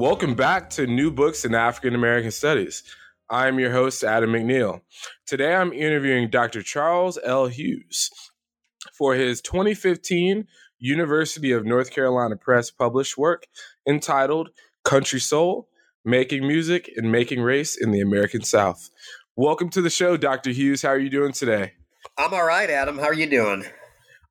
Welcome back to New Books in African American Studies. I'm your host, Adam McNeil. Today I'm interviewing Dr. Charles L. Hughes for his 2015 University of North Carolina Press published work entitled Country Soul Making Music and Making Race in the American South. Welcome to the show, Dr. Hughes. How are you doing today? I'm all right, Adam. How are you doing?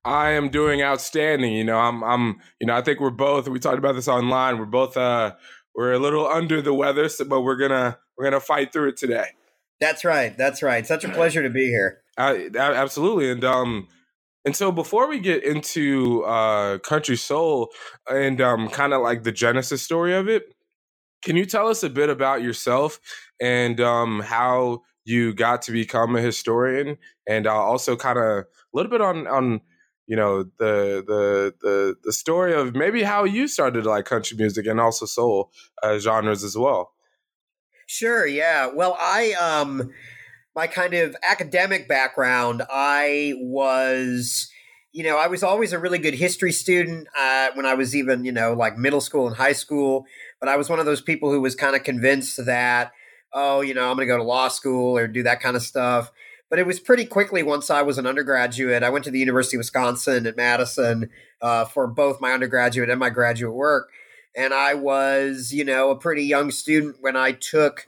I am doing outstanding. You know, I'm, I'm, you know, I think we're both. We talked about this online. We're both uh, we're a little under the weather, so, but we're gonna we're gonna fight through it today. That's right. That's right. Such a pleasure to be here. Uh, absolutely, and um, and so before we get into uh, country soul and um, kind of like the genesis story of it, can you tell us a bit about yourself and um, how you got to become a historian, and uh, also kind of a little bit on on you know the the the the story of maybe how you started like country music and also soul uh, genres as well. Sure. Yeah. Well, I um my kind of academic background, I was you know, I was always a really good history student uh, when I was even, you know, like middle school and high school. But I was one of those people who was kind of convinced that, oh, you know, I'm going to go to law school or do that kind of stuff. But it was pretty quickly once I was an undergraduate. I went to the University of Wisconsin at Madison uh, for both my undergraduate and my graduate work. And I was, you know, a pretty young student when I took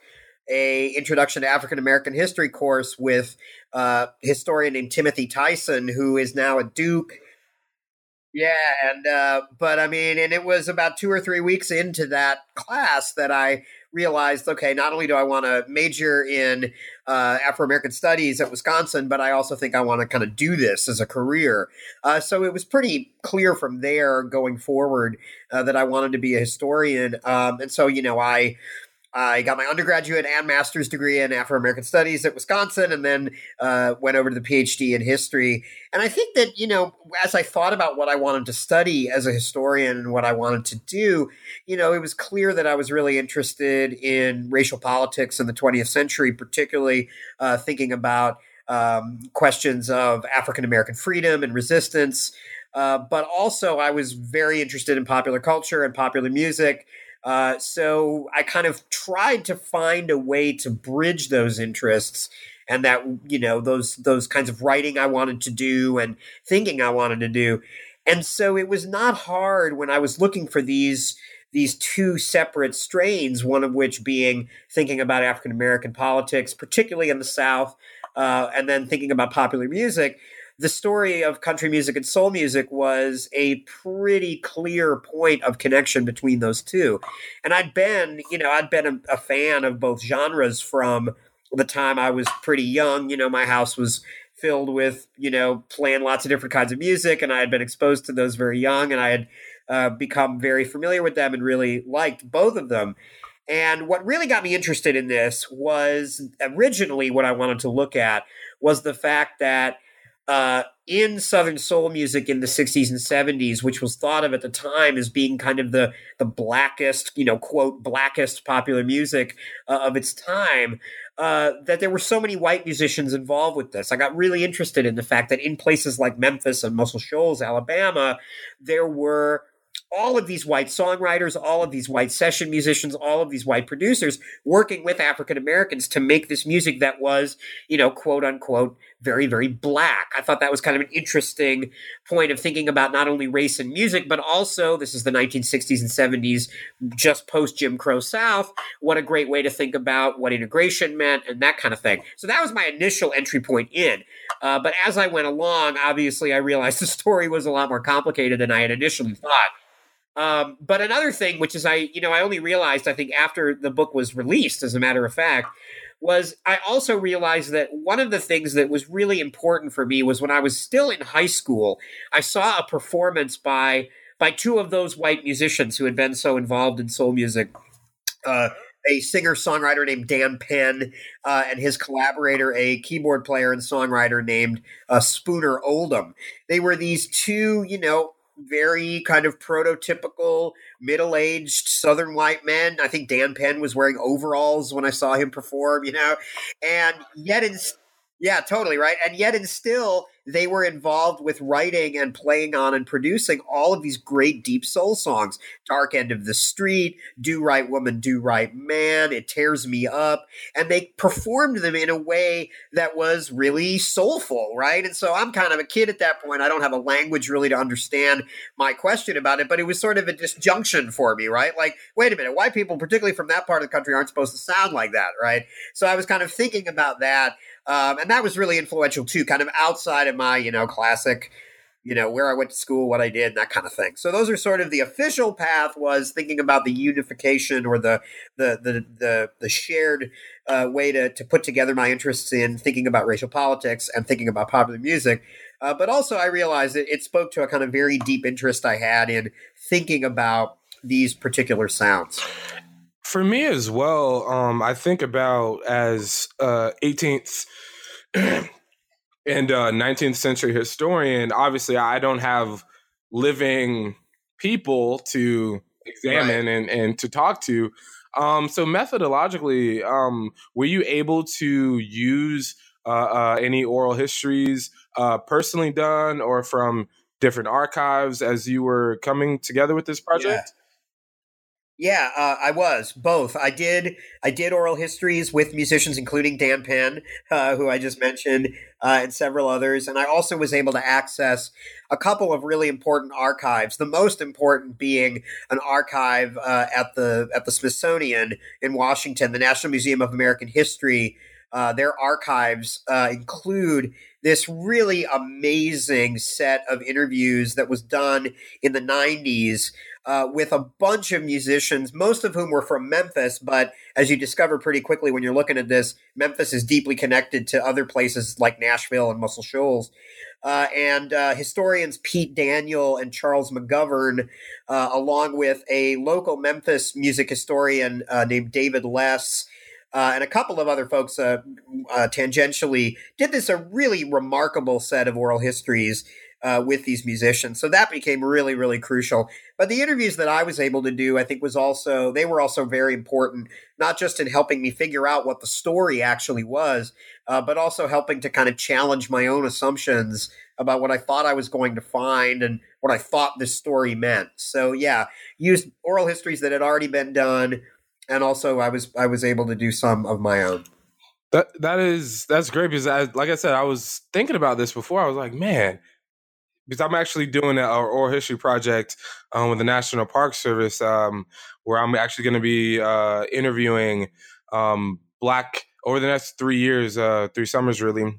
a introduction to African American history course with a historian named Timothy Tyson, who is now at Duke. Yeah, and uh, but I mean, and it was about two or three weeks into that class that I realized, okay, not only do I want to major in uh, Afro American studies at Wisconsin, but I also think I want to kind of do this as a career. Uh, so it was pretty clear from there going forward uh, that I wanted to be a historian. Um, and so, you know, I I got my undergraduate and master's degree in Afro American Studies at Wisconsin, and then uh, went over to the PhD in history. And I think that, you know, as I thought about what I wanted to study as a historian and what I wanted to do, you know, it was clear that I was really interested in racial politics in the 20th century, particularly uh, thinking about um, questions of African American freedom and resistance. Uh, but also, I was very interested in popular culture and popular music. Uh, so I kind of tried to find a way to bridge those interests and that you know those those kinds of writing I wanted to do and thinking I wanted to do. And so it was not hard when I was looking for these these two separate strains, one of which being thinking about African American politics, particularly in the South, uh, and then thinking about popular music the story of country music and soul music was a pretty clear point of connection between those two. And I'd been, you know, I'd been a, a fan of both genres from the time I was pretty young. You know, my house was filled with, you know, playing lots of different kinds of music, and I had been exposed to those very young, and I had uh, become very familiar with them and really liked both of them. And what really got me interested in this was originally what I wanted to look at was the fact that uh, in Southern soul music in the 60s and 70s, which was thought of at the time as being kind of the, the blackest, you know, quote, blackest popular music uh, of its time, uh, that there were so many white musicians involved with this. I got really interested in the fact that in places like Memphis and Muscle Shoals, Alabama, there were all of these white songwriters, all of these white session musicians, all of these white producers working with African Americans to make this music that was, you know, quote unquote, very, very black. I thought that was kind of an interesting point of thinking about not only race and music, but also this is the 1960s and 70s, just post Jim Crow South. What a great way to think about what integration meant and that kind of thing. So that was my initial entry point in. Uh, but as I went along, obviously, I realized the story was a lot more complicated than I had initially thought. Um, but another thing, which is I, you know, I only realized I think after the book was released, as a matter of fact, was I also realized that one of the things that was really important for me was when I was still in high school, I saw a performance by by two of those white musicians who had been so involved in soul music. Uh, a singer songwriter named Dan Penn uh, and his collaborator, a keyboard player and songwriter named uh, Spooner Oldham. They were these two, you know, very kind of prototypical middle aged Southern white men. I think Dan Penn was wearing overalls when I saw him perform, you know, and yet in yeah, totally right. And yet, and still, they were involved with writing and playing on and producing all of these great deep soul songs. Dark End of the Street, Do Right Woman, Do Right Man, It Tears Me Up. And they performed them in a way that was really soulful, right? And so I'm kind of a kid at that point. I don't have a language really to understand my question about it, but it was sort of a disjunction for me, right? Like, wait a minute, white people, particularly from that part of the country, aren't supposed to sound like that, right? So I was kind of thinking about that. Um, and that was really influential too, kind of outside of my, you know, classic, you know, where I went to school, what I did, that kind of thing. So those are sort of the official path was thinking about the unification or the the the the, the shared uh, way to to put together my interests in thinking about racial politics and thinking about popular music. Uh, but also, I realized that it spoke to a kind of very deep interest I had in thinking about these particular sounds. For me as well, um, I think about as uh, 18th and uh, 19th century historian. Obviously, I don't have living people to examine right. and, and to talk to. Um, so methodologically, um, were you able to use uh, uh, any oral histories uh, personally done or from different archives as you were coming together with this project? Yeah, uh, I was both. I did. I did oral histories with musicians, including Dan Penn, uh, who I just mentioned, uh, and several others. And I also was able to access a couple of really important archives. The most important being an archive uh, at the at the Smithsonian in Washington, the National Museum of American History. Uh, their archives uh, include this really amazing set of interviews that was done in the 90s uh, with a bunch of musicians, most of whom were from Memphis. But as you discover pretty quickly when you're looking at this, Memphis is deeply connected to other places like Nashville and Muscle Shoals. Uh, and uh, historians Pete Daniel and Charles McGovern, uh, along with a local Memphis music historian uh, named David Less. Uh, and a couple of other folks tangentially did this a really remarkable set of oral histories uh, with these musicians. So that became really, really crucial. But the interviews that I was able to do, I think, was also, they were also very important, not just in helping me figure out what the story actually was, uh, but also helping to kind of challenge my own assumptions about what I thought I was going to find and what I thought this story meant. So yeah, used oral histories that had already been done. And also I was I was able to do some of my own. That that is that's great because I, like I said, I was thinking about this before. I was like, man, because I'm actually doing an oral history project um, with the National Park Service, um, where I'm actually going to be uh, interviewing um, black over the next three years, uh, three summers really,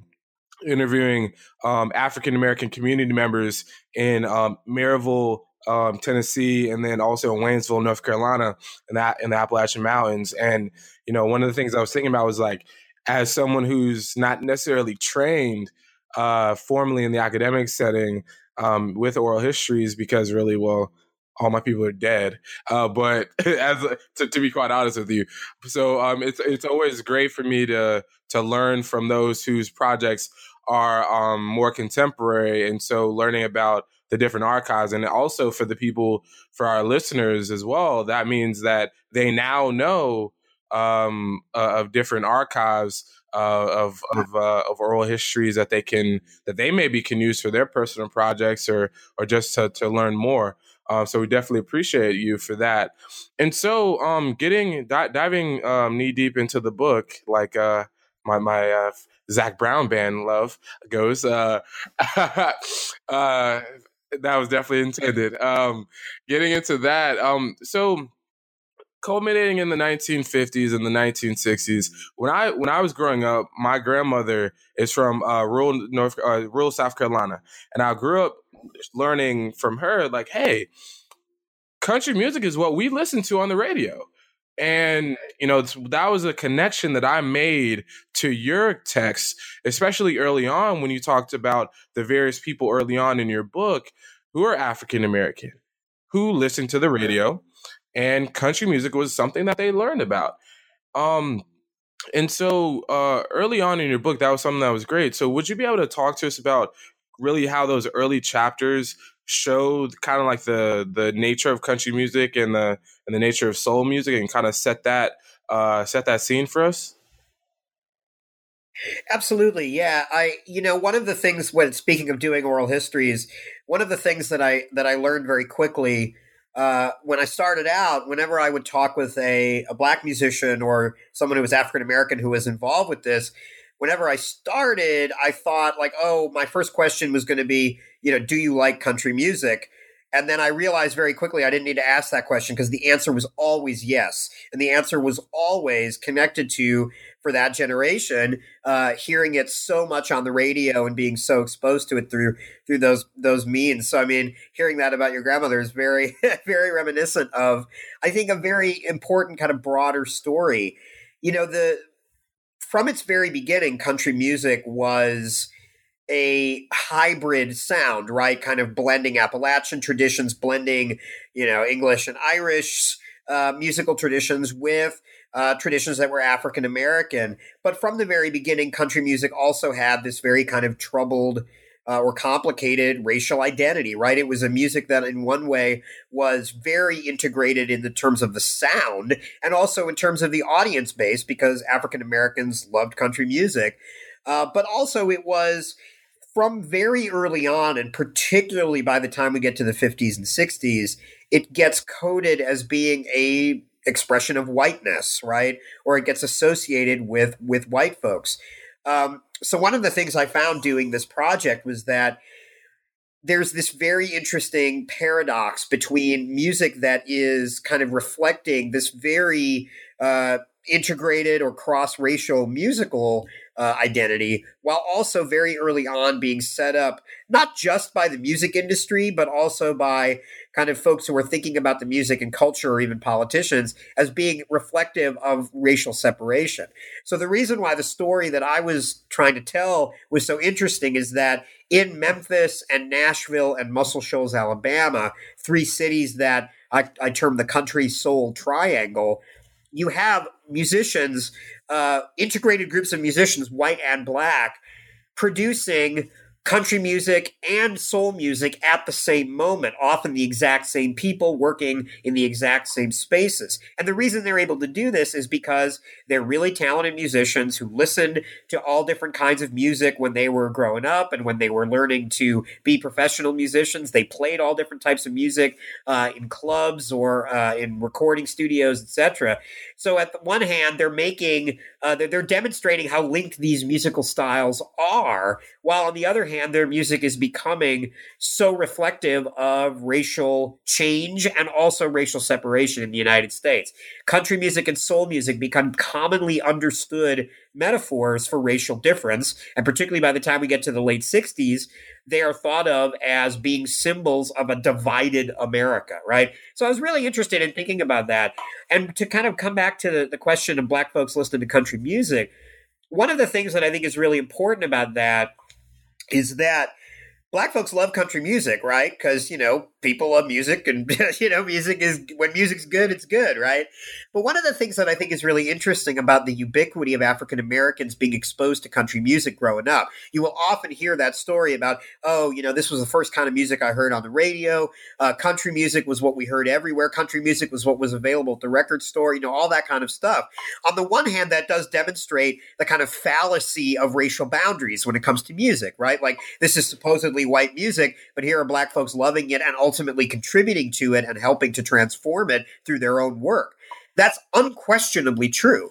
interviewing um, African American community members in um, Maryville, um, Tennessee, and then also in Waynesville, North Carolina, in that in the Appalachian Mountains. And you know, one of the things I was thinking about was like, as someone who's not necessarily trained uh, formally in the academic setting um, with oral histories because really, well, all my people are dead. Uh, but as to, to, be quite honest with you, so um, it's it's always great for me to to learn from those whose projects are um, more contemporary, and so learning about the different archives, and also for the people, for our listeners as well. That means that they now know um, uh, of different archives uh, of of, uh, of oral histories that they can that they maybe can use for their personal projects or or just to, to learn more. Uh, so we definitely appreciate you for that. And so, um, getting di- diving um, knee deep into the book, like uh, my my uh, Zac Brown band love goes. Uh, uh, that was definitely intended. Um, getting into that. Um, so culminating in the 1950s and the 1960s. When I when I was growing up, my grandmother is from uh, rural North, uh, rural South Carolina, and I grew up learning from her like, hey, country music is what we listen to on the radio. And you know that was a connection that I made to your text, especially early on when you talked about the various people early on in your book who are African American, who listened to the radio, and country music was something that they learned about. Um, and so uh, early on in your book, that was something that was great. So would you be able to talk to us about really how those early chapters showed kind of like the the nature of country music and the and the nature of soul music and kind of set that uh, set that scene for us? Absolutely, yeah. I, you know, one of the things when speaking of doing oral histories, one of the things that I that I learned very quickly uh, when I started out, whenever I would talk with a, a black musician or someone who was African American who was involved with this, whenever I started, I thought like, oh, my first question was going to be, you know, do you like country music? And then I realized very quickly I didn't need to ask that question because the answer was always yes. And the answer was always connected to, for that generation, uh, hearing it so much on the radio and being so exposed to it through through those those means. So I mean, hearing that about your grandmother is very, very reminiscent of, I think, a very important kind of broader story. You know, the from its very beginning, country music was a hybrid sound, right? Kind of blending Appalachian traditions, blending, you know, English and Irish uh, musical traditions with uh, traditions that were African American. But from the very beginning, country music also had this very kind of troubled uh, or complicated racial identity, right? It was a music that, in one way, was very integrated in the terms of the sound and also in terms of the audience base because African Americans loved country music. Uh, but also, it was from very early on, and particularly by the time we get to the 50s and 60s, it gets coded as being a expression of whiteness, right? Or it gets associated with with white folks. Um, so one of the things I found doing this project was that there's this very interesting paradox between music that is kind of reflecting this very uh, integrated or cross racial musical uh, identity, while also very early on being set up not just by the music industry, but also by kind of folks who are thinking about the music and culture or even politicians as being reflective of racial separation. So the reason why the story that I was trying to tell was so interesting is that in Memphis and Nashville and Muscle Shoals, Alabama, three cities that I, I term the country soul triangle, you have musicians, uh, integrated groups of musicians, white and black, producing country music and soul music at the same moment, often the exact same people working in the exact same spaces. And the reason they're able to do this is because they're really talented musicians who listened to all different kinds of music when they were growing up and when they were learning to be professional musicians. They played all different types of music uh, in clubs or uh, in recording studios, etc. So at the one hand, they're making, uh, they're, they're demonstrating how linked these musical styles are, while on the other hand, hand, their music is becoming so reflective of racial change and also racial separation in the United States. Country music and soul music become commonly understood metaphors for racial difference. And particularly by the time we get to the late 60s, they are thought of as being symbols of a divided America, right? So I was really interested in thinking about that. And to kind of come back to the, the question of black folks listening to country music, one of the things that I think is really important about that is that black folks love country music, right? Because you know people love music, and you know music is when music's good, it's good, right? But one of the things that I think is really interesting about the ubiquity of African Americans being exposed to country music growing up, you will often hear that story about, oh, you know, this was the first kind of music I heard on the radio. Uh, country music was what we heard everywhere. Country music was what was available at the record store. You know, all that kind of stuff. On the one hand, that does demonstrate the kind of fallacy of racial boundaries when it comes to music, right? Like this is supposedly white music, but here are black folks loving it and ultimately contributing to it and helping to transform it through their own work. That's unquestionably true.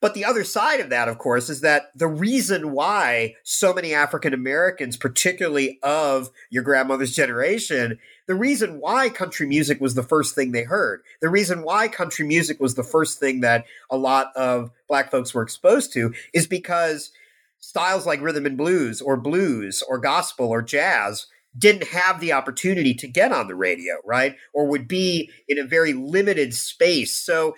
But the other side of that, of course, is that the reason why so many African Americans, particularly of your grandmother's generation, the reason why country music was the first thing they heard, the reason why country music was the first thing that a lot of black folks were exposed to is because styles like rhythm and blues or blues or gospel or jazz didn't have the opportunity to get on the radio, right? Or would be in a very limited space. So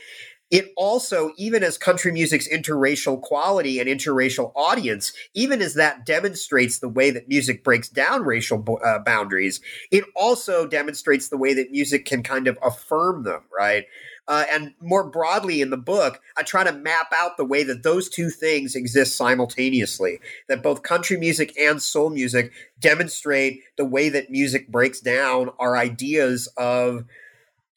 it also, even as country music's interracial quality and interracial audience, even as that demonstrates the way that music breaks down racial uh, boundaries, it also demonstrates the way that music can kind of affirm them, right? Uh, and more broadly in the book, I try to map out the way that those two things exist simultaneously. That both country music and soul music demonstrate the way that music breaks down our ideas of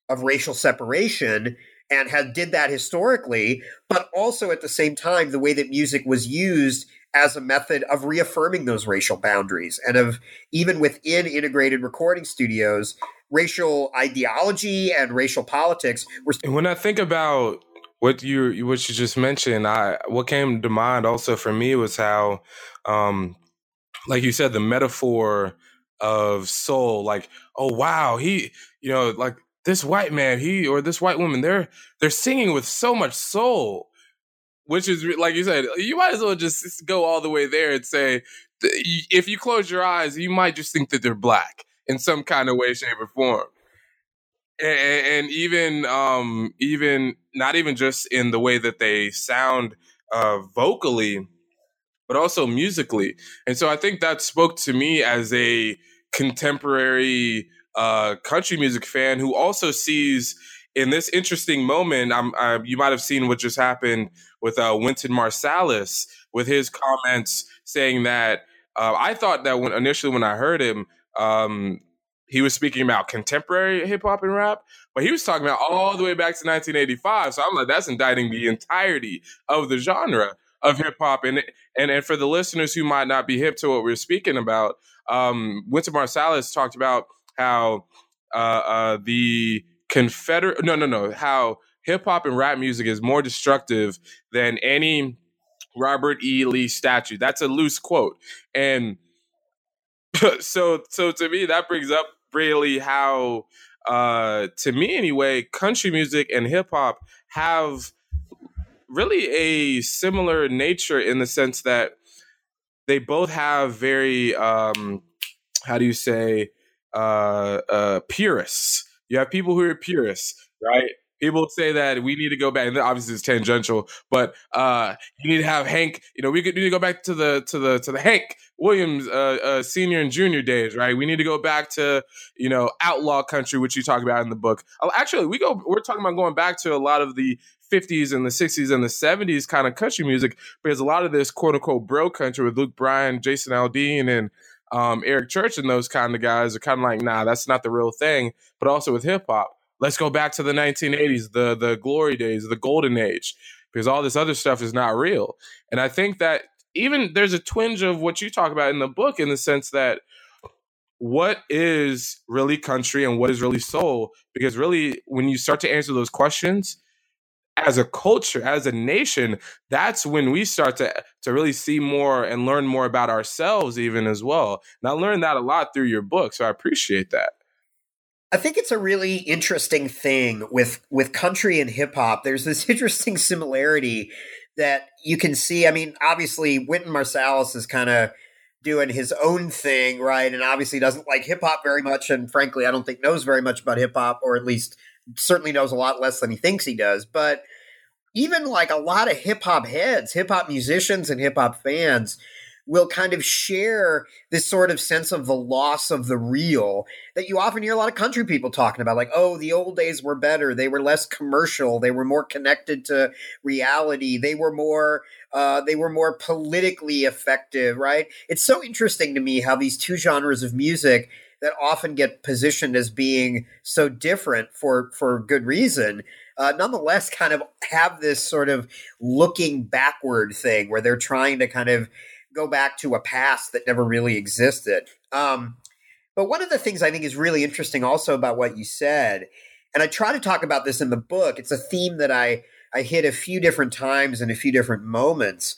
of racial separation and had did that historically, but also at the same time the way that music was used as a method of reaffirming those racial boundaries and of even within integrated recording studios racial ideology and racial politics were when i think about what you what you just mentioned i what came to mind also for me was how um like you said the metaphor of soul like oh wow he you know like this white man, he or this white woman, they're they're singing with so much soul, which is like you said, you might as well just go all the way there and say, if you close your eyes, you might just think that they're black in some kind of way, shape, or form. And, and even um, even not even just in the way that they sound uh, vocally, but also musically. And so I think that spoke to me as a contemporary uh, country music fan who also sees in this interesting moment. I, you might have seen what just happened with uh, Wynton Marsalis with his comments saying that uh, I thought that when initially when I heard him, um, he was speaking about contemporary hip hop and rap, but he was talking about all the way back to 1985. So I'm like, that's indicting the entirety of the genre of hip hop. And and and for the listeners who might not be hip to what we're speaking about, um, Wynton Marsalis talked about how uh, uh, the Confederate no no no how hip hop and rap music is more destructive than any Robert E. Lee statue. That's a loose quote, and so so to me that brings up really how uh, to me anyway, country music and hip hop have really a similar nature in the sense that they both have very um, how do you say uh, uh, purists. You have people who are purists, right? People say that we need to go back, and obviously it's tangential, but uh, you need to have Hank. You know, we need to go back to the to the to the Hank Williams uh, uh, senior and junior days, right? We need to go back to you know outlaw country, which you talk about in the book. Uh, actually, we go. We're talking about going back to a lot of the 50s and the 60s and the 70s kind of country music because a lot of this quote unquote bro country with Luke Bryan, Jason Aldean, and um, Eric Church and those kind of guys are kind of like, nah, that's not the real thing. But also with hip hop, let's go back to the 1980s, the the glory days, the golden age, because all this other stuff is not real. And I think that even there's a twinge of what you talk about in the book in the sense that what is really country and what is really soul because really when you start to answer those questions as a culture, as a nation, that's when we start to to really see more and learn more about ourselves, even as well. And I learned that a lot through your book, so I appreciate that. I think it's a really interesting thing with with country and hip hop. There's this interesting similarity that you can see. I mean, obviously, Wynton Marsalis is kind of doing his own thing, right? And obviously doesn't like hip hop very much, and frankly, I don't think knows very much about hip hop, or at least certainly knows a lot less than he thinks he does. But even like a lot of hip hop heads, hip hop musicians, and hip hop fans will kind of share this sort of sense of the loss of the real that you often hear a lot of country people talking about like oh the old days were better. They were less commercial. They were more connected to reality. They were more uh, they were more politically effective right? It's so interesting to me how these two genres of music that often get positioned as being so different for for good reason uh, nonetheless kind of have this sort of looking backward thing where they're trying to kind of go back to a past that never really existed. Um, but one of the things i think is really interesting also about what you said and i try to talk about this in the book it's a theme that i i hit a few different times in a few different moments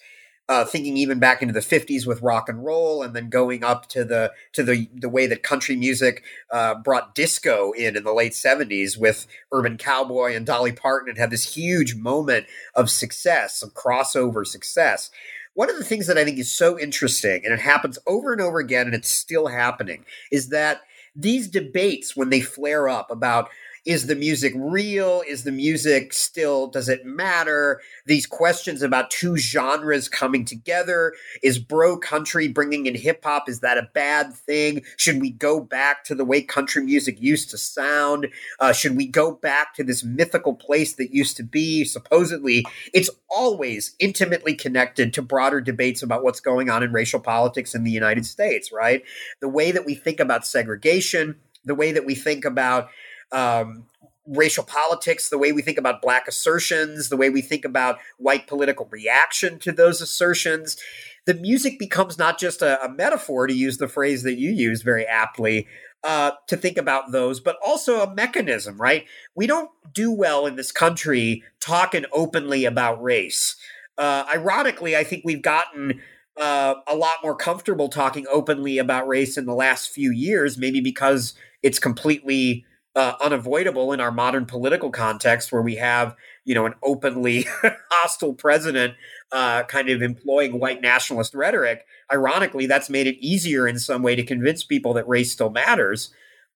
uh, thinking even back into the 50s with rock and roll and then going up to the to the the way that country music uh, brought disco in in the late 70s with urban cowboy and dolly parton and had this huge moment of success of crossover success. One of the things that i think is so interesting and it happens over and over again and it's still happening is that these debates when they flare up about is the music real? Is the music still, does it matter? These questions about two genres coming together. Is bro country bringing in hip hop? Is that a bad thing? Should we go back to the way country music used to sound? Uh, should we go back to this mythical place that used to be? Supposedly, it's always intimately connected to broader debates about what's going on in racial politics in the United States, right? The way that we think about segregation, the way that we think about um, racial politics, the way we think about black assertions, the way we think about white political reaction to those assertions. The music becomes not just a, a metaphor, to use the phrase that you use very aptly, uh, to think about those, but also a mechanism, right? We don't do well in this country talking openly about race. Uh, ironically, I think we've gotten uh, a lot more comfortable talking openly about race in the last few years, maybe because it's completely uh, unavoidable in our modern political context where we have you know an openly hostile president uh, kind of employing white nationalist rhetoric. Ironically that's made it easier in some way to convince people that race still matters.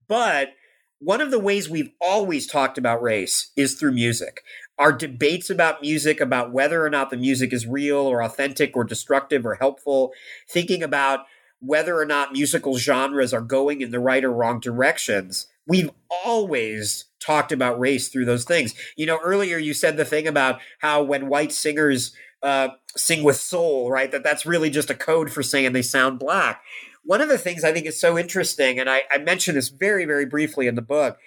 But one of the ways we've always talked about race is through music. Our debates about music about whether or not the music is real or authentic or destructive or helpful thinking about whether or not musical genres are going in the right or wrong directions we've always talked about race through those things. You know, earlier you said the thing about how when white singers uh, sing with soul, right, that that's really just a code for saying they sound black. One of the things I think is so interesting, and I, I mentioned this very, very briefly in the book,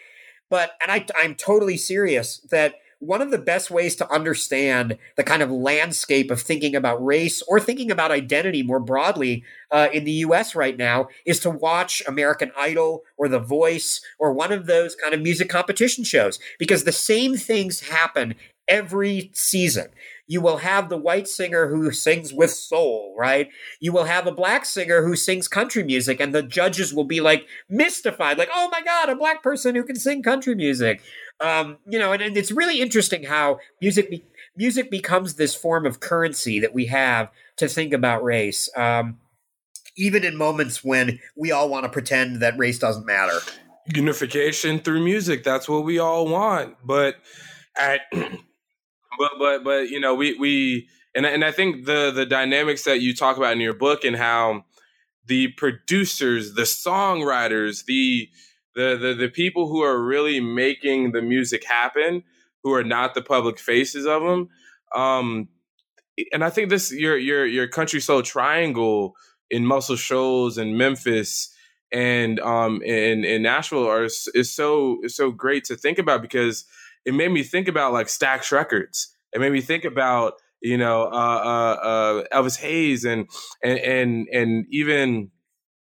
but, and I, I'm totally serious that – one of the best ways to understand the kind of landscape of thinking about race or thinking about identity more broadly uh, in the US right now is to watch American Idol or The Voice or one of those kind of music competition shows because the same things happen every season. You will have the white singer who sings with soul, right? You will have a black singer who sings country music, and the judges will be like mystified, like, oh my God, a black person who can sing country music. Um, you know, and, and it's really interesting how music be- music becomes this form of currency that we have to think about race. Um, even in moments when we all want to pretend that race doesn't matter. Unification through music, that's what we all want. But at but but but you know, we we and and I think the the dynamics that you talk about in your book and how the producers, the songwriters, the the the the people who are really making the music happen, who are not the public faces of them. Um, and I think this your your your country soul triangle in Muscle Shoals and Memphis and um in in Nashville are is so is so great to think about because it made me think about like Stax Records. It made me think about you know uh, uh, uh, Elvis Hayes and and and and even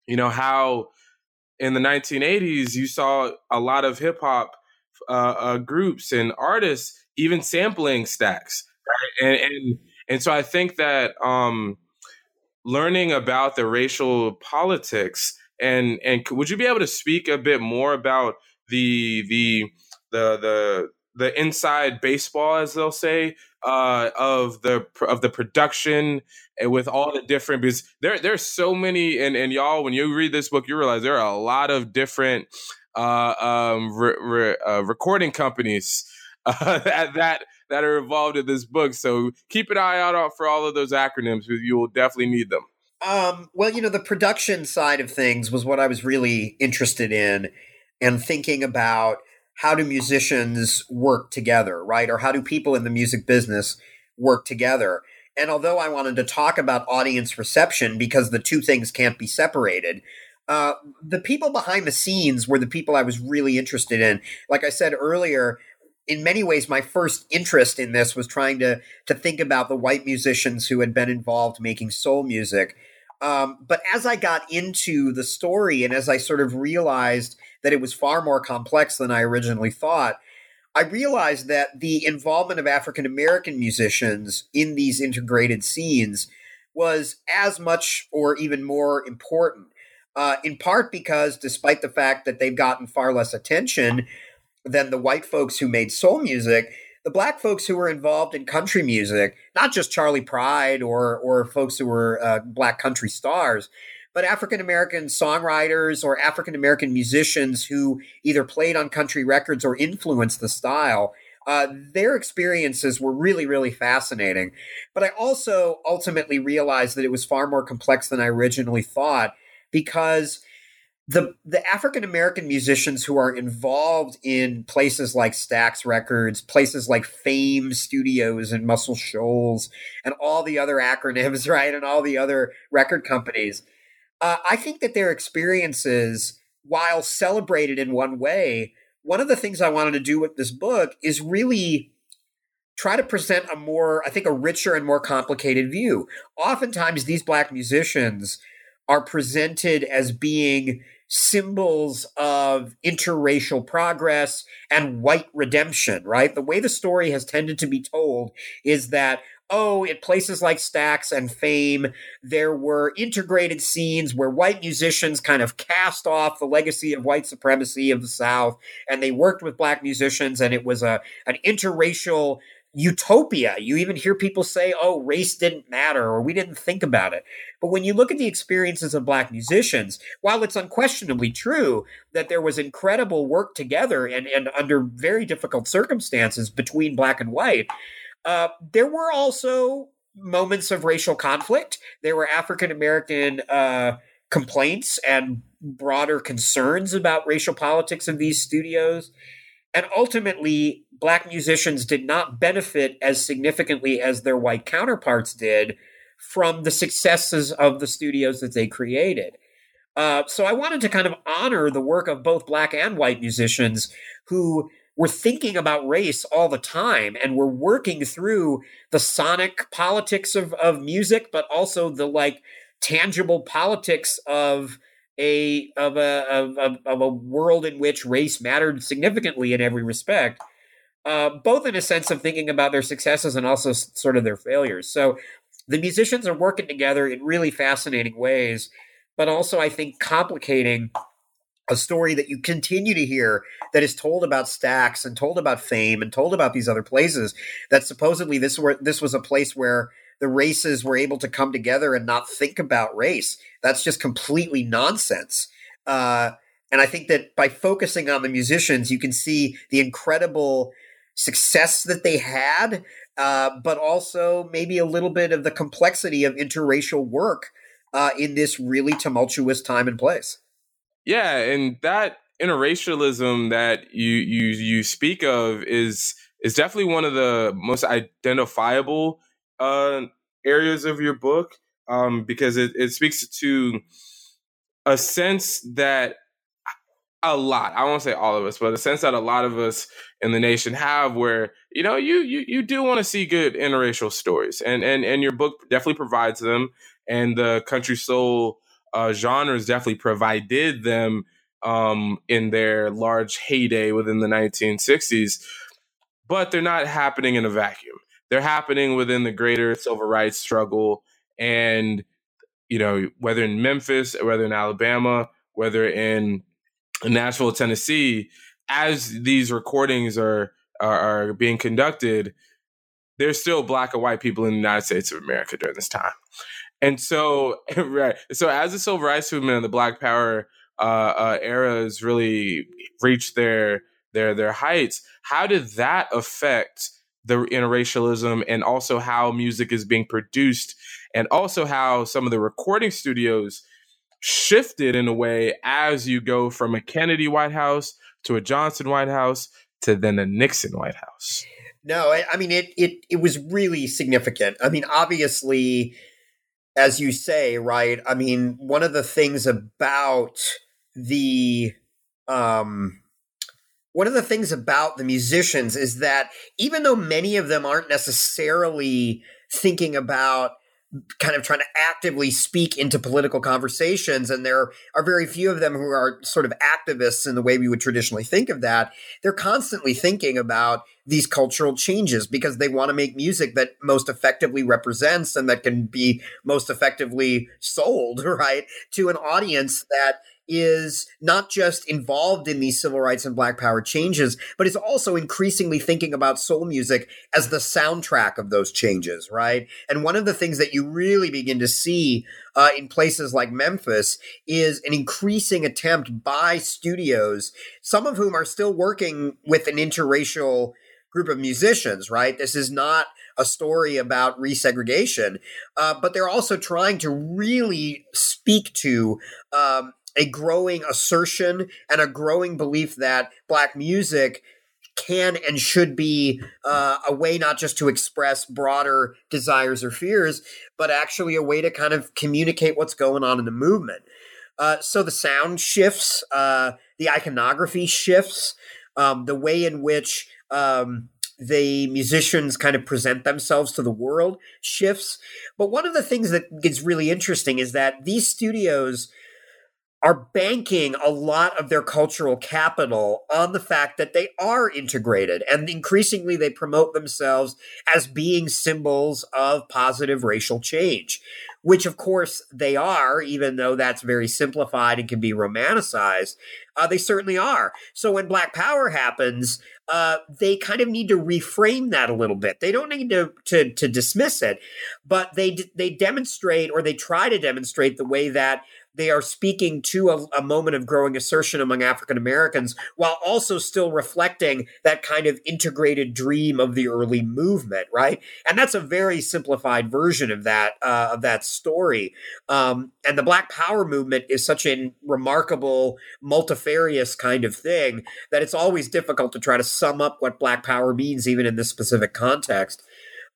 you know how in the 1980s, you saw a lot of hip hop uh, uh, groups and artists even sampling Stax, right? and, and and so I think that um, learning about the racial politics and and would you be able to speak a bit more about the the the the the inside baseball, as they'll say, uh, of the of the production with all the different because there there's so many and and y'all when you read this book you realize there are a lot of different uh, um, re, re, uh, recording companies uh, that that are involved in this book. So keep an eye out for all of those acronyms because you will definitely need them. Um, well, you know, the production side of things was what I was really interested in and thinking about how do musicians work together, right? Or how do people in the music business work together? And although I wanted to talk about audience reception because the two things can't be separated, uh, the people behind the scenes were the people I was really interested in. Like I said earlier, in many ways, my first interest in this was trying to to think about the white musicians who had been involved making soul music. Um, but as I got into the story and as I sort of realized that it was far more complex than I originally thought, I realized that the involvement of African American musicians in these integrated scenes was as much or even more important. Uh, in part because, despite the fact that they've gotten far less attention than the white folks who made soul music, the black folks who were involved in country music, not just Charley Pride or or folks who were uh, black country stars, but African American songwriters or African American musicians who either played on country records or influenced the style. Uh, their experiences were really, really fascinating. But I also ultimately realized that it was far more complex than I originally thought because the the African American musicians who are involved in places like Stax Records, places like Fame Studios and Muscle Shoals, and all the other acronyms, right, and all the other record companies, uh, I think that their experiences, while celebrated in one way, one of the things I wanted to do with this book is really try to present a more, I think, a richer and more complicated view. Oftentimes, these black musicians are presented as being symbols of interracial progress and white redemption, right? The way the story has tended to be told is that oh, at places like Stax and Fame, there were integrated scenes where white musicians kind of cast off the legacy of white supremacy of the South, and they worked with black musicians, and it was a an interracial utopia. You even hear people say, oh, race didn't matter or we didn't think about it. But when you look at the experiences of black musicians, while it's unquestionably true that there was incredible work together and, and under very difficult circumstances between black and white, uh, there were also moments of racial conflict. There were African American uh, complaints and broader concerns about racial politics of these studios. And ultimately, black musicians did not benefit as significantly as their white counterparts did from the successes of the studios that they created. Uh, so I wanted to kind of honor the work of both black and white musicians who were thinking about race all the time and we're working through the sonic politics of, of music, but also the like tangible politics of a of a of, of, a world in which race mattered significantly in every respect. Uh, both in a sense of thinking about their successes and also sort of their failures. So the musicians are working together in really fascinating ways, but also I think complicating a story that you continue to hear that is told about Stax and told about Fame and told about these other places that supposedly this were this was a place where the races were able to come together and not think about race. That's just completely nonsense. Uh, and I think that by focusing on the musicians, you can see the incredible success that they had, uh, but also maybe a little bit of the complexity of interracial work uh, in this really tumultuous time and place. Yeah, and that interracialism that you you you speak of is is definitely one of the most identifiable uh, areas of your book um, because it, it speaks to a sense that a lot i won't say all of us but a sense that a lot of us in the nation have where you know you you, you do want to see good interracial stories and and and your book definitely provides them and the country soul uh, genres definitely provided them um, in their large heyday within the 1960s, but they're not happening in a vacuum. They're happening within the greater civil rights struggle. And, you know, whether in Memphis, whether in Alabama, whether in Nashville, Tennessee, as these recordings are, are, are being conducted, there's still black and white people in the United States of America during this time. And so, right. So as the civil rights movement and the Black Power uh, uh, eras really reached their their their heights, how did that affect the interracialism and also how music is being produced, and also how some of the recording studios shifted in a way as you go from a Kennedy White House to a Johnson White House to then a Nixon White House. No, I mean it. It it was really significant. I mean, obviously as you say, right? I mean, one of the things about the um one of the things about the musicians is that even though many of them aren't necessarily thinking about kind of trying to actively speak into political conversations and there are very few of them who are sort of activists in the way we would traditionally think of that they're constantly thinking about these cultural changes because they want to make music that most effectively represents and that can be most effectively sold right to an audience that is not just involved in these civil rights and black power changes, but is also increasingly thinking about soul music as the soundtrack of those changes, right? And one of the things that you really begin to see uh, in places like Memphis is an increasing attempt by studios, some of whom are still working with an interracial group of musicians, right? This is not a story about resegregation, uh, but they're also trying to really speak to um, a growing assertion and a growing belief that black music can and should be uh, a way not just to express broader desires or fears, but actually a way to kind of communicate what's going on in the movement. Uh, so the sound shifts, uh, the iconography shifts, um, the way in which um, the musicians kind of present themselves to the world shifts. But one of the things that gets really interesting is that these studios are banking a lot of their cultural capital on the fact that they are integrated and increasingly they promote themselves as being symbols of positive racial change which of course they are even though that's very simplified and can be romanticized uh, they certainly are so when black power happens uh, they kind of need to reframe that a little bit. They don't need to, to, to dismiss it, but they they demonstrate or they try to demonstrate the way that they are speaking to a, a, moment of growing assertion among African Americans while also still reflecting that kind of integrated dream of the early movement, right? And that's a very simplified version of that uh, of that story. Um, and the Black Power movement is such a remarkable, multifarious kind of thing that it's always difficult to try to sum up what Black Power means, even in this specific context.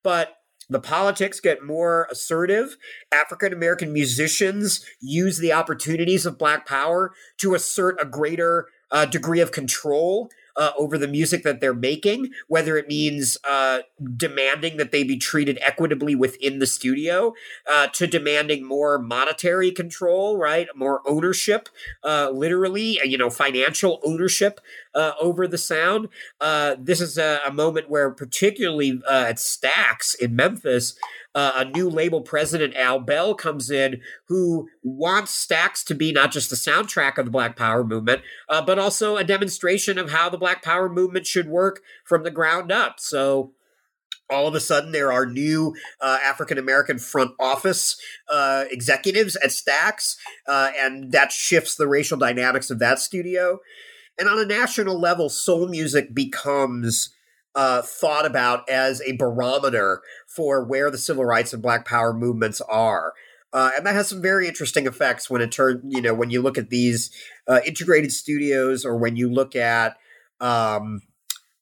But the politics get more assertive. African American musicians use the opportunities of Black Power to assert a greater uh, degree of control uh, over the music that they're making, whether it means uh, demanding that they be treated equitably within the studio, uh, to demanding more monetary control, right? More ownership, uh, literally, uh, you know, financial ownership uh, over the sound. this is a, a, moment where, particularly at Stax in Memphis, uh, a new label president, Al Bell, comes in who wants Stax to be not just the soundtrack of the Black Power movement, uh, but also a demonstration of how the Black Power movement should work from the ground up. So all of a sudden there are new uh, African American front office uh, executives at Stax, uh, and that shifts the racial dynamics of that studio. And on a national level, soul music becomes uh, thought about as a barometer for where the civil rights and black power movements are. Uh, and that has some very interesting effects when it turns, you know, when you look at these uh, integrated studios or when you look at um,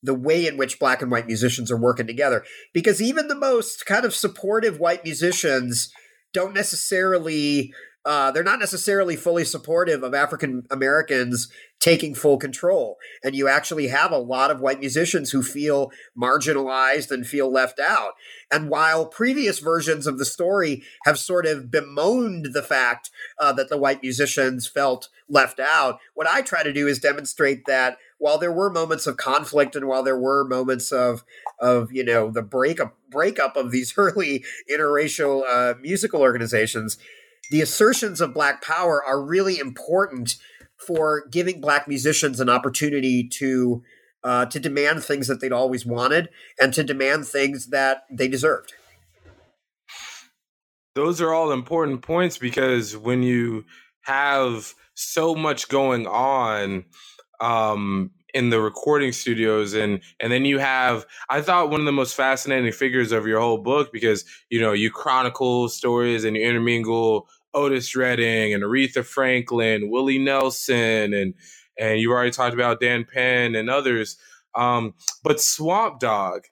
the way in which black and white musicians are working together. Because even the most kind of supportive white musicians don't necessarily uh, they're not necessarily fully supportive of African Americans taking full control. And you actually have a lot of white musicians who feel marginalized and feel left out. And while previous versions of the story have sort of bemoaned the fact uh, that the white musicians felt left out, what I try to do is demonstrate that while there were moments of conflict and while there were moments of of you know the breakup breakup of these early interracial uh, musical organizations the assertions of black power are really important for giving black musicians an opportunity to uh, to demand things that they'd always wanted and to demand things that they deserved. Those are all important points because when you have so much going on um, in the recording studios and and then you have I thought one of the most fascinating figures of your whole book because you know you chronicle stories and you intermingle Otis Redding and Aretha Franklin, Willie Nelson, and and you already talked about Dan Penn and others. Um, but Swamp Dogg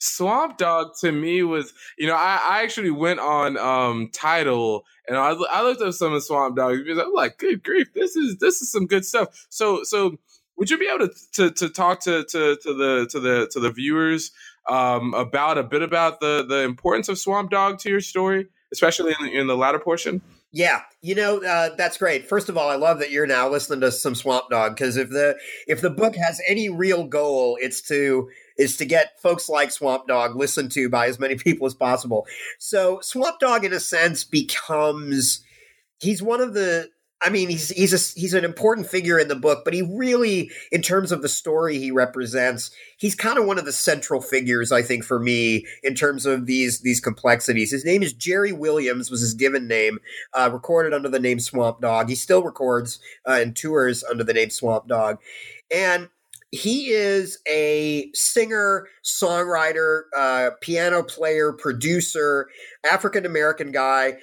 Swamp Dogg to me was, you know, I, I actually went on um, Tidal and I, I looked up some of Swamp because I'm like, good grief, this is this is some good stuff. So so would you be able to to, to talk to, to to the to the to the viewers um, about a bit about the the importance of Swamp Dogg to your story, especially in the, in the latter portion? Yeah, you know uh, that's great. First of all, I love that you're now listening to some Swamp Dogg because if the if the book has any real goal, it's to is to get folks like Swamp Dogg listened to by as many people as possible. So Swamp Dogg, in a sense, becomes he's one of the I mean, he's he's a, he's an important figure in the book, but he really, in terms of the story he represents, he's kind of one of the central figures, I think, for me in terms of these these complexities. His name is Jerry Williams, was his given name, uh, recorded under the name Swamp Dogg. He still records uh, and tours under the name Swamp Dogg, and he is a singer, songwriter, uh, piano player, producer, African American guy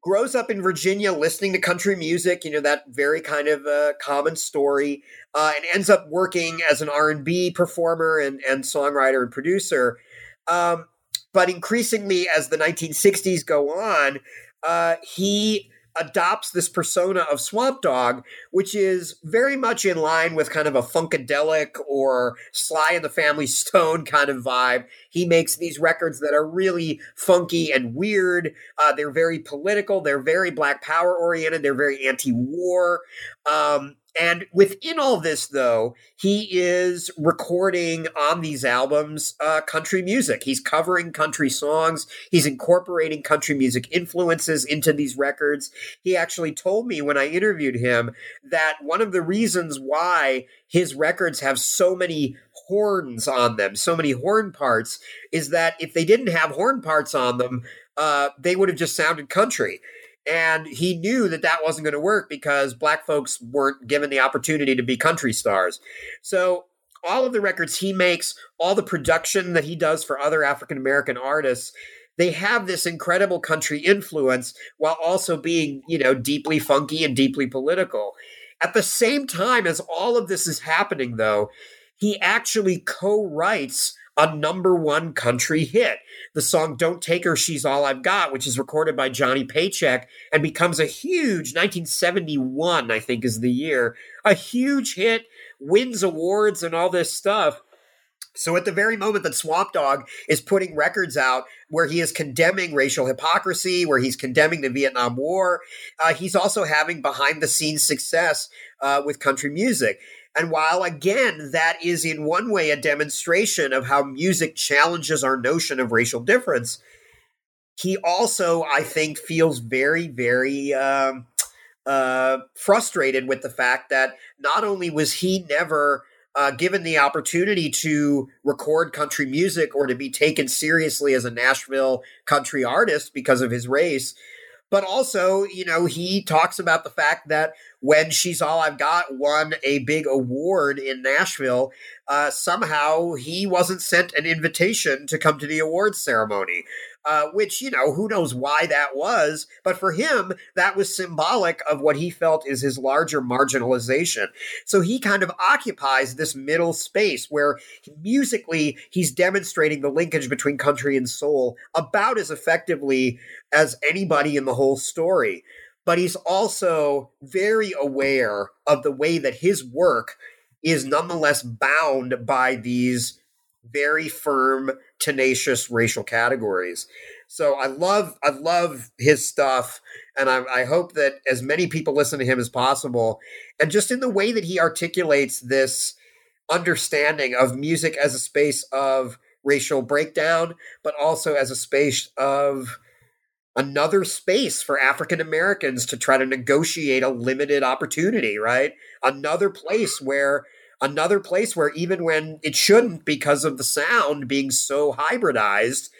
grows up in Virginia listening to country music, you know, that very kind of uh, common story, uh, and ends up working as an R&B performer and, and songwriter and producer. Um, but increasingly, as the 1960s go on, uh, he adopts this persona of Swamp Dogg, which is very much in line with kind of a funkadelic or Sly and the Family Stone kind of vibe. He makes these records that are really funky and weird. Uh, they're very political. They're very Black Power oriented. They're very anti-war. Um, and within all this, though, he is recording on these albums uh, country music. He's covering country songs. He's incorporating country music influences into these records. He actually told me when I interviewed him that one of the reasons why his records have so many horns on them, so many horn parts, is that if they didn't have horn parts on them, uh, they would have just sounded country. And he knew that that wasn't going to work because black folks weren't given the opportunity to be country stars. So, all of the records he makes, all the production that he does for other African American artists, they have this incredible country influence while also being, you know, deeply funky and deeply political. At the same time as all of this is happening, though, he actually co writes a number one country hit. The song Don't Take Her, She's All I've Got, which is recorded by Johnny Paycheck and becomes a huge 1971, I think is the year, a huge hit, wins awards and all this stuff. So at the very moment that Swamp Dogg is putting records out where he is condemning racial hypocrisy, where he's condemning the Vietnam War, uh, he's also having behind the scenes success uh, with country music. And while, again, that is in one way a demonstration of how music challenges our notion of racial difference, he also, I think, feels very, very um, uh, frustrated with the fact that not only was he never uh, given the opportunity to record country music or to be taken seriously as a Nashville country artist because of his race, but also, you know, he talks about the fact that when She's All I've Got won a big award in Nashville, uh, somehow he wasn't sent an invitation to come to the awards ceremony. Uh, which, you know, who knows why that was. But for him, that was symbolic of what he felt is his larger marginalization. So he kind of occupies this middle space where musically he's demonstrating the linkage between country and soul about as effectively as anybody in the whole story. But he's also very aware of the way that his work is nonetheless bound by these very firm, tenacious racial categories. So I love I love his stuff, and I, I, hope that as many people listen to him as possible. And just in the way that he articulates this understanding of music as a space of racial breakdown, but also as a space of another space for African Americans to try to negotiate a limited opportunity, right? Another place where another place where even when it shouldn't because of the sound being so hybridized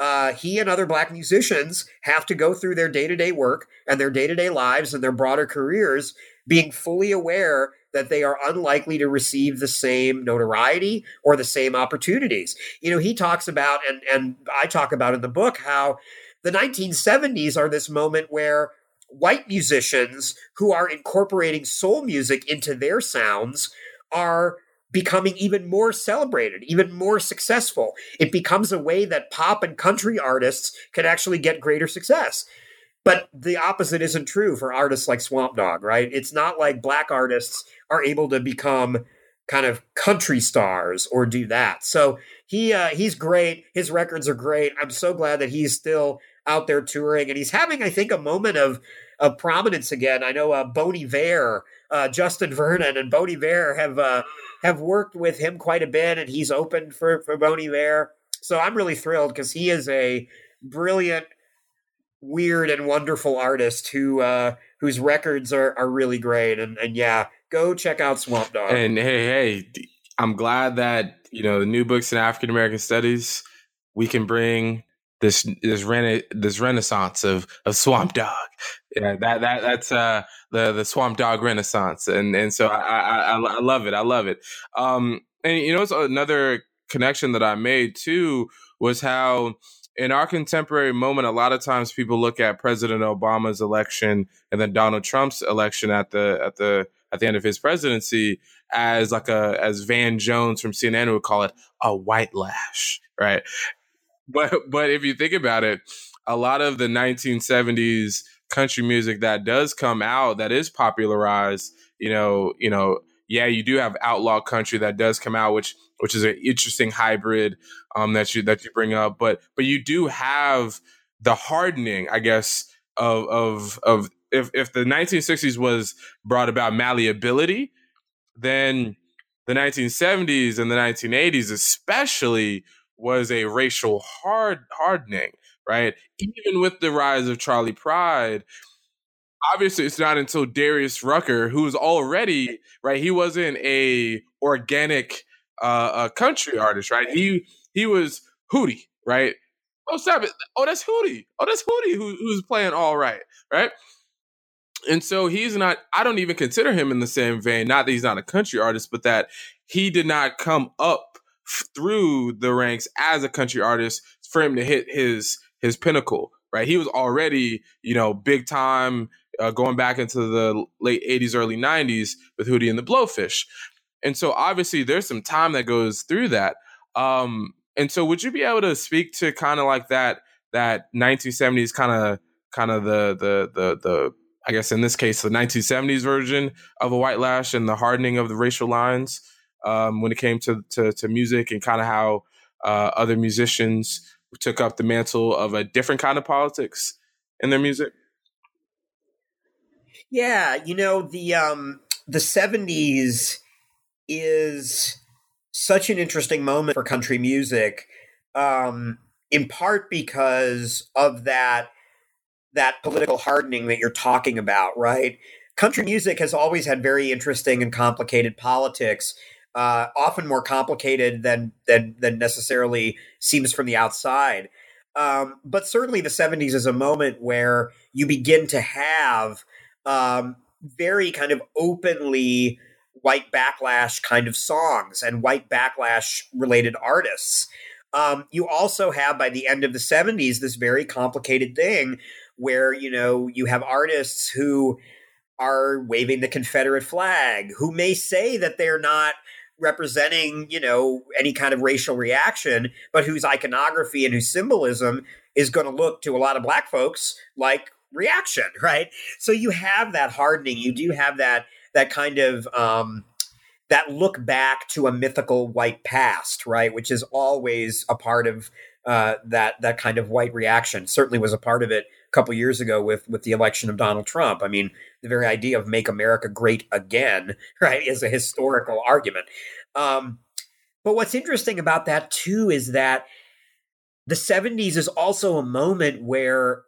uh, he and other black musicians have to go through their day-to-day work and their day-to-day lives and their broader careers being fully aware that they are unlikely to receive the same notoriety or the same opportunities. You know he talks about and and i talk about in the book how the 1970s are this moment where white musicians who are incorporating soul music into their sounds are becoming even more celebrated, even more successful. It becomes a way that pop and country artists can actually get greater success. But the opposite isn't true for artists like Swamp Dogg, right? It's not like black artists are able to become kind of country stars or do that. So he uh, he's great. His records are great. I'm so glad that he's still out there touring and he's having, I think, a moment of of prominence again. I know uh, Bon Iver, uh, Justin Vernon, and Bon Iver have uh, have worked with him quite a bit, and he's opened for for Bon Iver. So I'm really thrilled because he is a brilliant, weird, and wonderful artist who uh, whose records are, are really great. And, and yeah, go check out Swamp Dogg. And hey, hey, I'm glad that, you know, the new books in African American studies, we can bring this this rena- this renaissance of of Swamp Dogg. Yeah, that that that's uh the the Swamp Dogg renaissance, and and so I I, I love it. I love it. Um, and you know, it's another connection that I made too was how in our contemporary moment, a lot of times people look at President Obama's election and then Donald Trump's election at the at the at the end of his presidency as like a as Van Jones from CNN would call it a white lash, right? But but if you think about it, a lot of the 1970s country music that does come out that is popularized, you know, you know, yeah, you do have outlaw country that does come out, which which is an interesting hybrid um, that you that you bring up. But but you do have the hardening, I guess, of of of if if the 1960s was brought about malleability, then the 1970s and the 1980s especially was a racial hard hardening, right? Even with the rise of Charley Pride, obviously it's not until Darius Rucker, who's already right, he wasn't a organic uh, a country artist, right? He he was Hootie, right? Oh, stop it! Oh, that's Hootie. Oh, that's Hootie who, who's playing all right, right? And so he's not. I don't even consider him in the same vein. Not that he's not a country artist, but that he did not come up through the ranks as a country artist for him to hit his his pinnacle, right? He was already, you know, big time. Uh, going back into the late 80s, early 90s with Hootie and the Blowfish. And so obviously there's some time that goes through that. Um, and so would you be able to speak to kind of like that that 1970s kind of kind of the the the the I guess in this case the 1970s version of a white lash and the hardening of the racial lines um, when it came to to, to music and kind of how uh, other musicians took up the mantle of a different kind of politics in their music. Yeah, you know the um the 70s is such an interesting moment for country music, um, in part because of that that political hardening that you're talking about, right? Country music has always had very interesting and complicated politics, uh, often more complicated than than than necessarily seems from the outside. Um, but certainly, the '70s is a moment where you begin to have um, very kind of openly white backlash kind of songs and white backlash related artists. Um, you also have by the end of the 70s this very complicated thing where you know you have artists who are waving the Confederate flag, who may say that they're not representing, you know, any kind of racial reaction, but whose iconography and whose symbolism is going to look to a lot of black folks like reaction, right? So you have that hardening, you do have that that kind of um, that look back to a mythical white past, right? Which is always a part of uh, that that kind of white reaction. Certainly was a part of it couple years ago with with the election of Donald Trump. I mean, the very idea of "Make America Great Again," right, is a historical argument. Um, but what's interesting about that too is that the 70s is also a moment where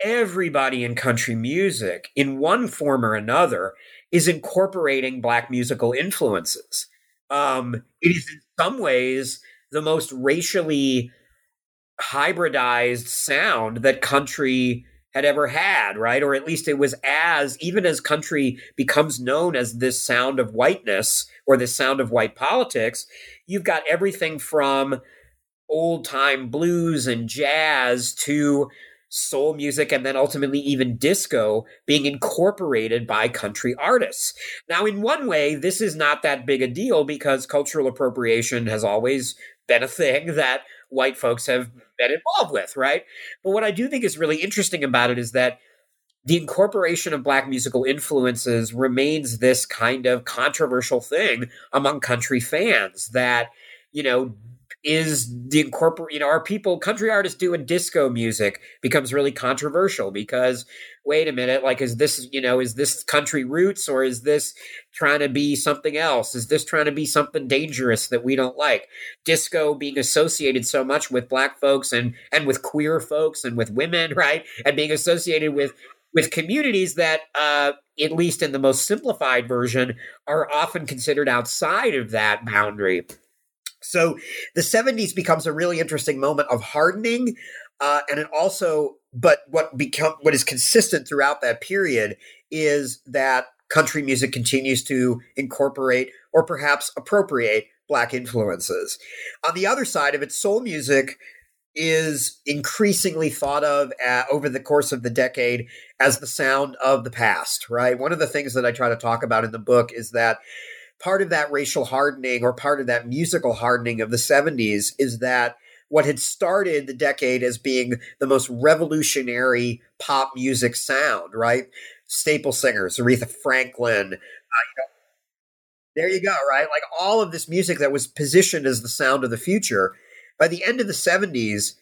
everybody in country music, in one form or another, is incorporating black musical influences. Um, it is in some ways the most racially hybridized sound that country had ever had, right? Or at least it was as, even as country becomes known as this sound of whiteness or this sound of white politics, you've got everything from old time blues and jazz to soul music, and then ultimately even disco being incorporated by country artists. Now, in one way, this is not that big a deal because cultural appropriation has always been a thing that white folks have been involved with, right? But what I do think is really interesting about it is that the incorporation of black musical influences remains this kind of controversial thing among country fans that you know is the incorporate you know are people country artists doing disco music becomes really controversial because wait a minute like is this you know is this country roots or is this trying to be something else? Is this trying to be something dangerous that we don't like? Disco being associated so much with black folks and and with queer folks and with women right? And being associated with with communities that, uh, at least in the most simplified version, are often considered outside of that boundary. So the 70s becomes a really interesting moment of hardening. Uh, and it also, but what become what is consistent throughout that period is that country music continues to incorporate or perhaps appropriate black influences. On the other side of it, soul music is increasingly thought of uh, over the course of the decade as the sound of the past, right? One of the things that I try to talk about in the book is that part of that racial hardening or part of that musical hardening of the 70s is that what had started the decade as being the most revolutionary pop music sound, right? Staple singers, Aretha Franklin, uh, you know, there you go, right? Like all of this music that was positioned as the sound of the future. By the end of the 70s,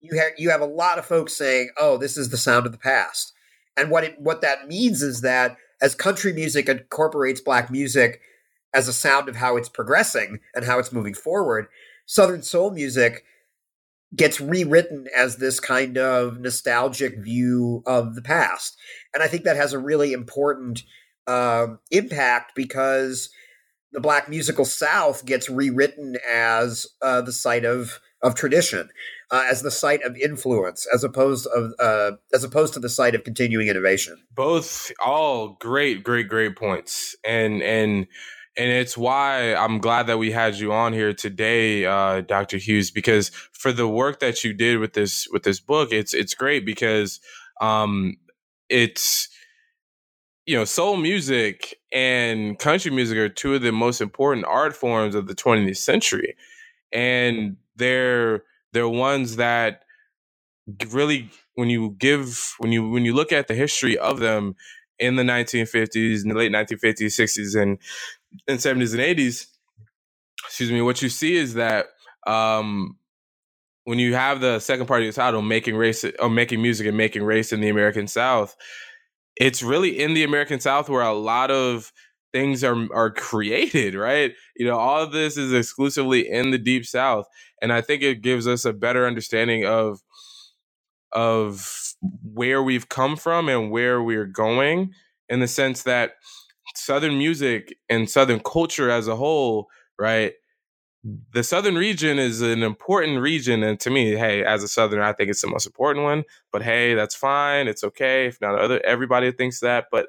you have you have a lot of folks saying, "Oh, this is the sound of the past." And what it what that means is that as country music incorporates black music as a sound of how it's progressing and how it's moving forward, southern soul music gets rewritten as this kind of nostalgic view of the past. And I think that has a really important um, impact because the black musical South gets rewritten as uh, the site of of tradition, uh, as the site of influence, as opposed of uh, as opposed to the site of continuing innovation. Both, all great, great, great points, and and and it's why I'm glad that we had you on here today, uh, Dr. Hughes, because for the work that you did with this with this book, it's it's great because um, it's you know, soul music and country music are two of the most important art forms of the 20th century. And they're they're ones that really when you give when you when you look at the history of them in the 1950s in the late 1950s 60s and and 70s and 80s excuse me what you see is that um when you have the second part of the title making race or making music and making race in the american south it's really in the American South where a lot of things are are created, right? You know, all of this is exclusively in the deep south and I think it gives us a better understanding of of where we've come from and where we're going in the sense that southern music and southern culture as a whole, right? the southern region is an important region and to me hey as a southerner i think it's the most important one but hey that's fine it's okay if not other everybody thinks that but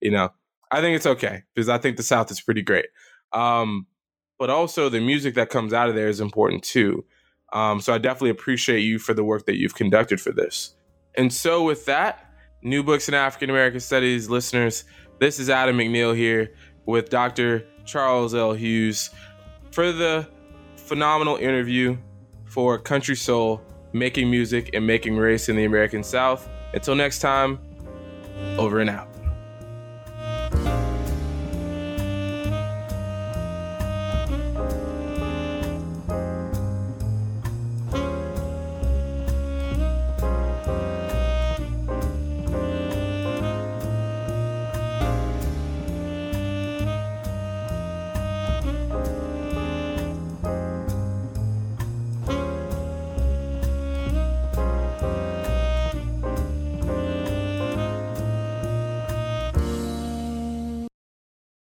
you know i think it's okay because i think the south is pretty great. Um, but also the music that comes out of there is important too. Um, so i definitely appreciate you for the work that you've conducted for this. And so with that new books in african american studies listeners this is adam mcneil here with dr charles l hughes for the phenomenal interview for Country Soul, making music and making race in the American South. Until next time, over and out.